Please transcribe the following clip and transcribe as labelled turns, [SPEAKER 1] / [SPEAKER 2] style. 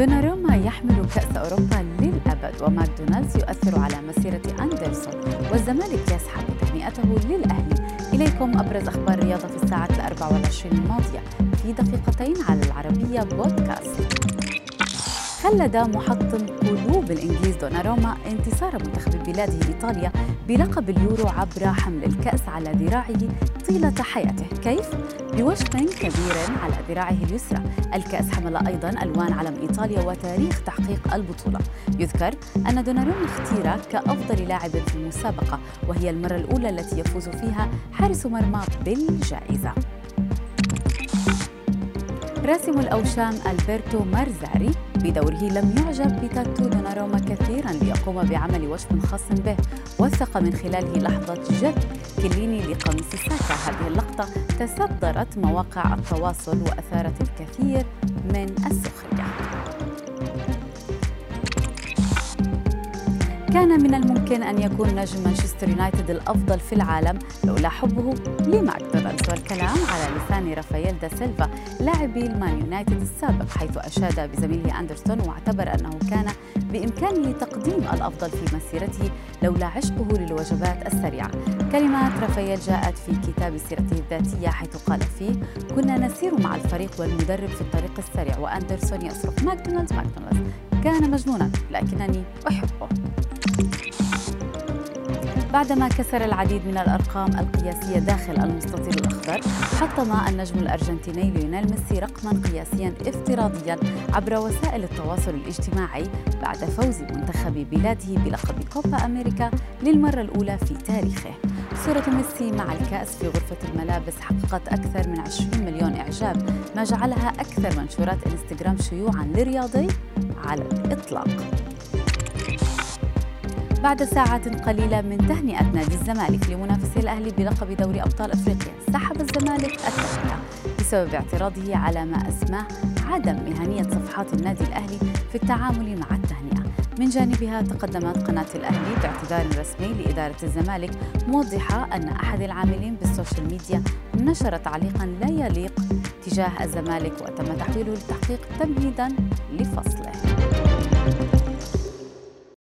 [SPEAKER 1] دوناروما يحمل كأس أوروبا للأبد وماكدونالدز يؤثر على مسيرة أندرسون والزمالك يسحب تهنئته للأهلي. إليكم أبرز أخبار الرياضة في الساعة الأربع والعشرين الماضية في دقيقتين على العربية بودكاست. خلد محطم قلوب الإنجليز دوناروما انتصار منتخب بلاده إيطاليا بلقب اليورو عبر حمل الكأس على ذراعه طيلة حياته؟ كيف؟ بوجه كبير على ذراعه اليسرى. الكأس حمل أيضا ألوان علم إيطاليا وتاريخ تحقيق البطولة. يذكر أن دوناروما اختير كأفضل لاعب في المسابقة وهي المرة الأولى التي يفوز فيها حارس مرمى بالجائزة. راسم الأوشام ألبرتو مارزاري بدوره لم يعجب بتاتو دوناروما كثيرا ليقوم بعمل وشم خاص به وثق من خلاله لحظة جد كليني لقميص ساكا. هذه اللقطة تصدرت مواقع التواصل وأثارت الكثير من السخرية. كان من الممكن أن يكون نجم مانشستر يونايتد الأفضل في العالم لولا حبه لماكدونالدز والكلام على لسان رافائيل دا سيلفا لاعب المان يونايتد السابق حيث أشاد بزميله أندرسون واعتبر أنه كان بإمكانه تقديم الأفضل في مسيرته لولا عشقه للوجبات السريعة. كلمات رافائيل جاءت في كتاب سيرته الذاتية حيث قال فيه كنا نسير مع الفريق والمدرب في الطريق السريع وأندرسون يصرخ ماكدونالدز ماكدونالدز كان مجنونا لكنني أحبه. بعدما كسر العديد من الأرقام القياسية داخل المستطيل الأخضر حطم النجم الأرجنتيني ليونيل ميسي رقما قياسيا افتراضيا عبر وسائل التواصل الاجتماعي بعد فوز منتخب بلاده بلقب كوبا أمريكا للمرة الأولى في تاريخه. صورة ميسي مع الكأس في غرفة الملابس حققت أكثر من 20 مليون إعجاب ما جعلها أكثر منشورات إنستغرام شيوعا لرياضي على الإطلاق. بعد ساعات قليلة من تهنئة نادي الزمالك لمنافسه الأهلي بلقب دوري أبطال أفريقيا سحب الزمالك التهنئة بسبب اعتراضه على ما أسماه عدم مهنية صفحات النادي الأهلي في التعامل مع التهنئة. من جانبها تقدمت قناة الأهلي باعتذار رسمي لإدارة الزمالك موضحة أن أحد العاملين بالسوشيال ميديا نشر تعليقا لا يليق تجاه الزمالك وتم تحويله للتحقيق تمهيدا لفصله.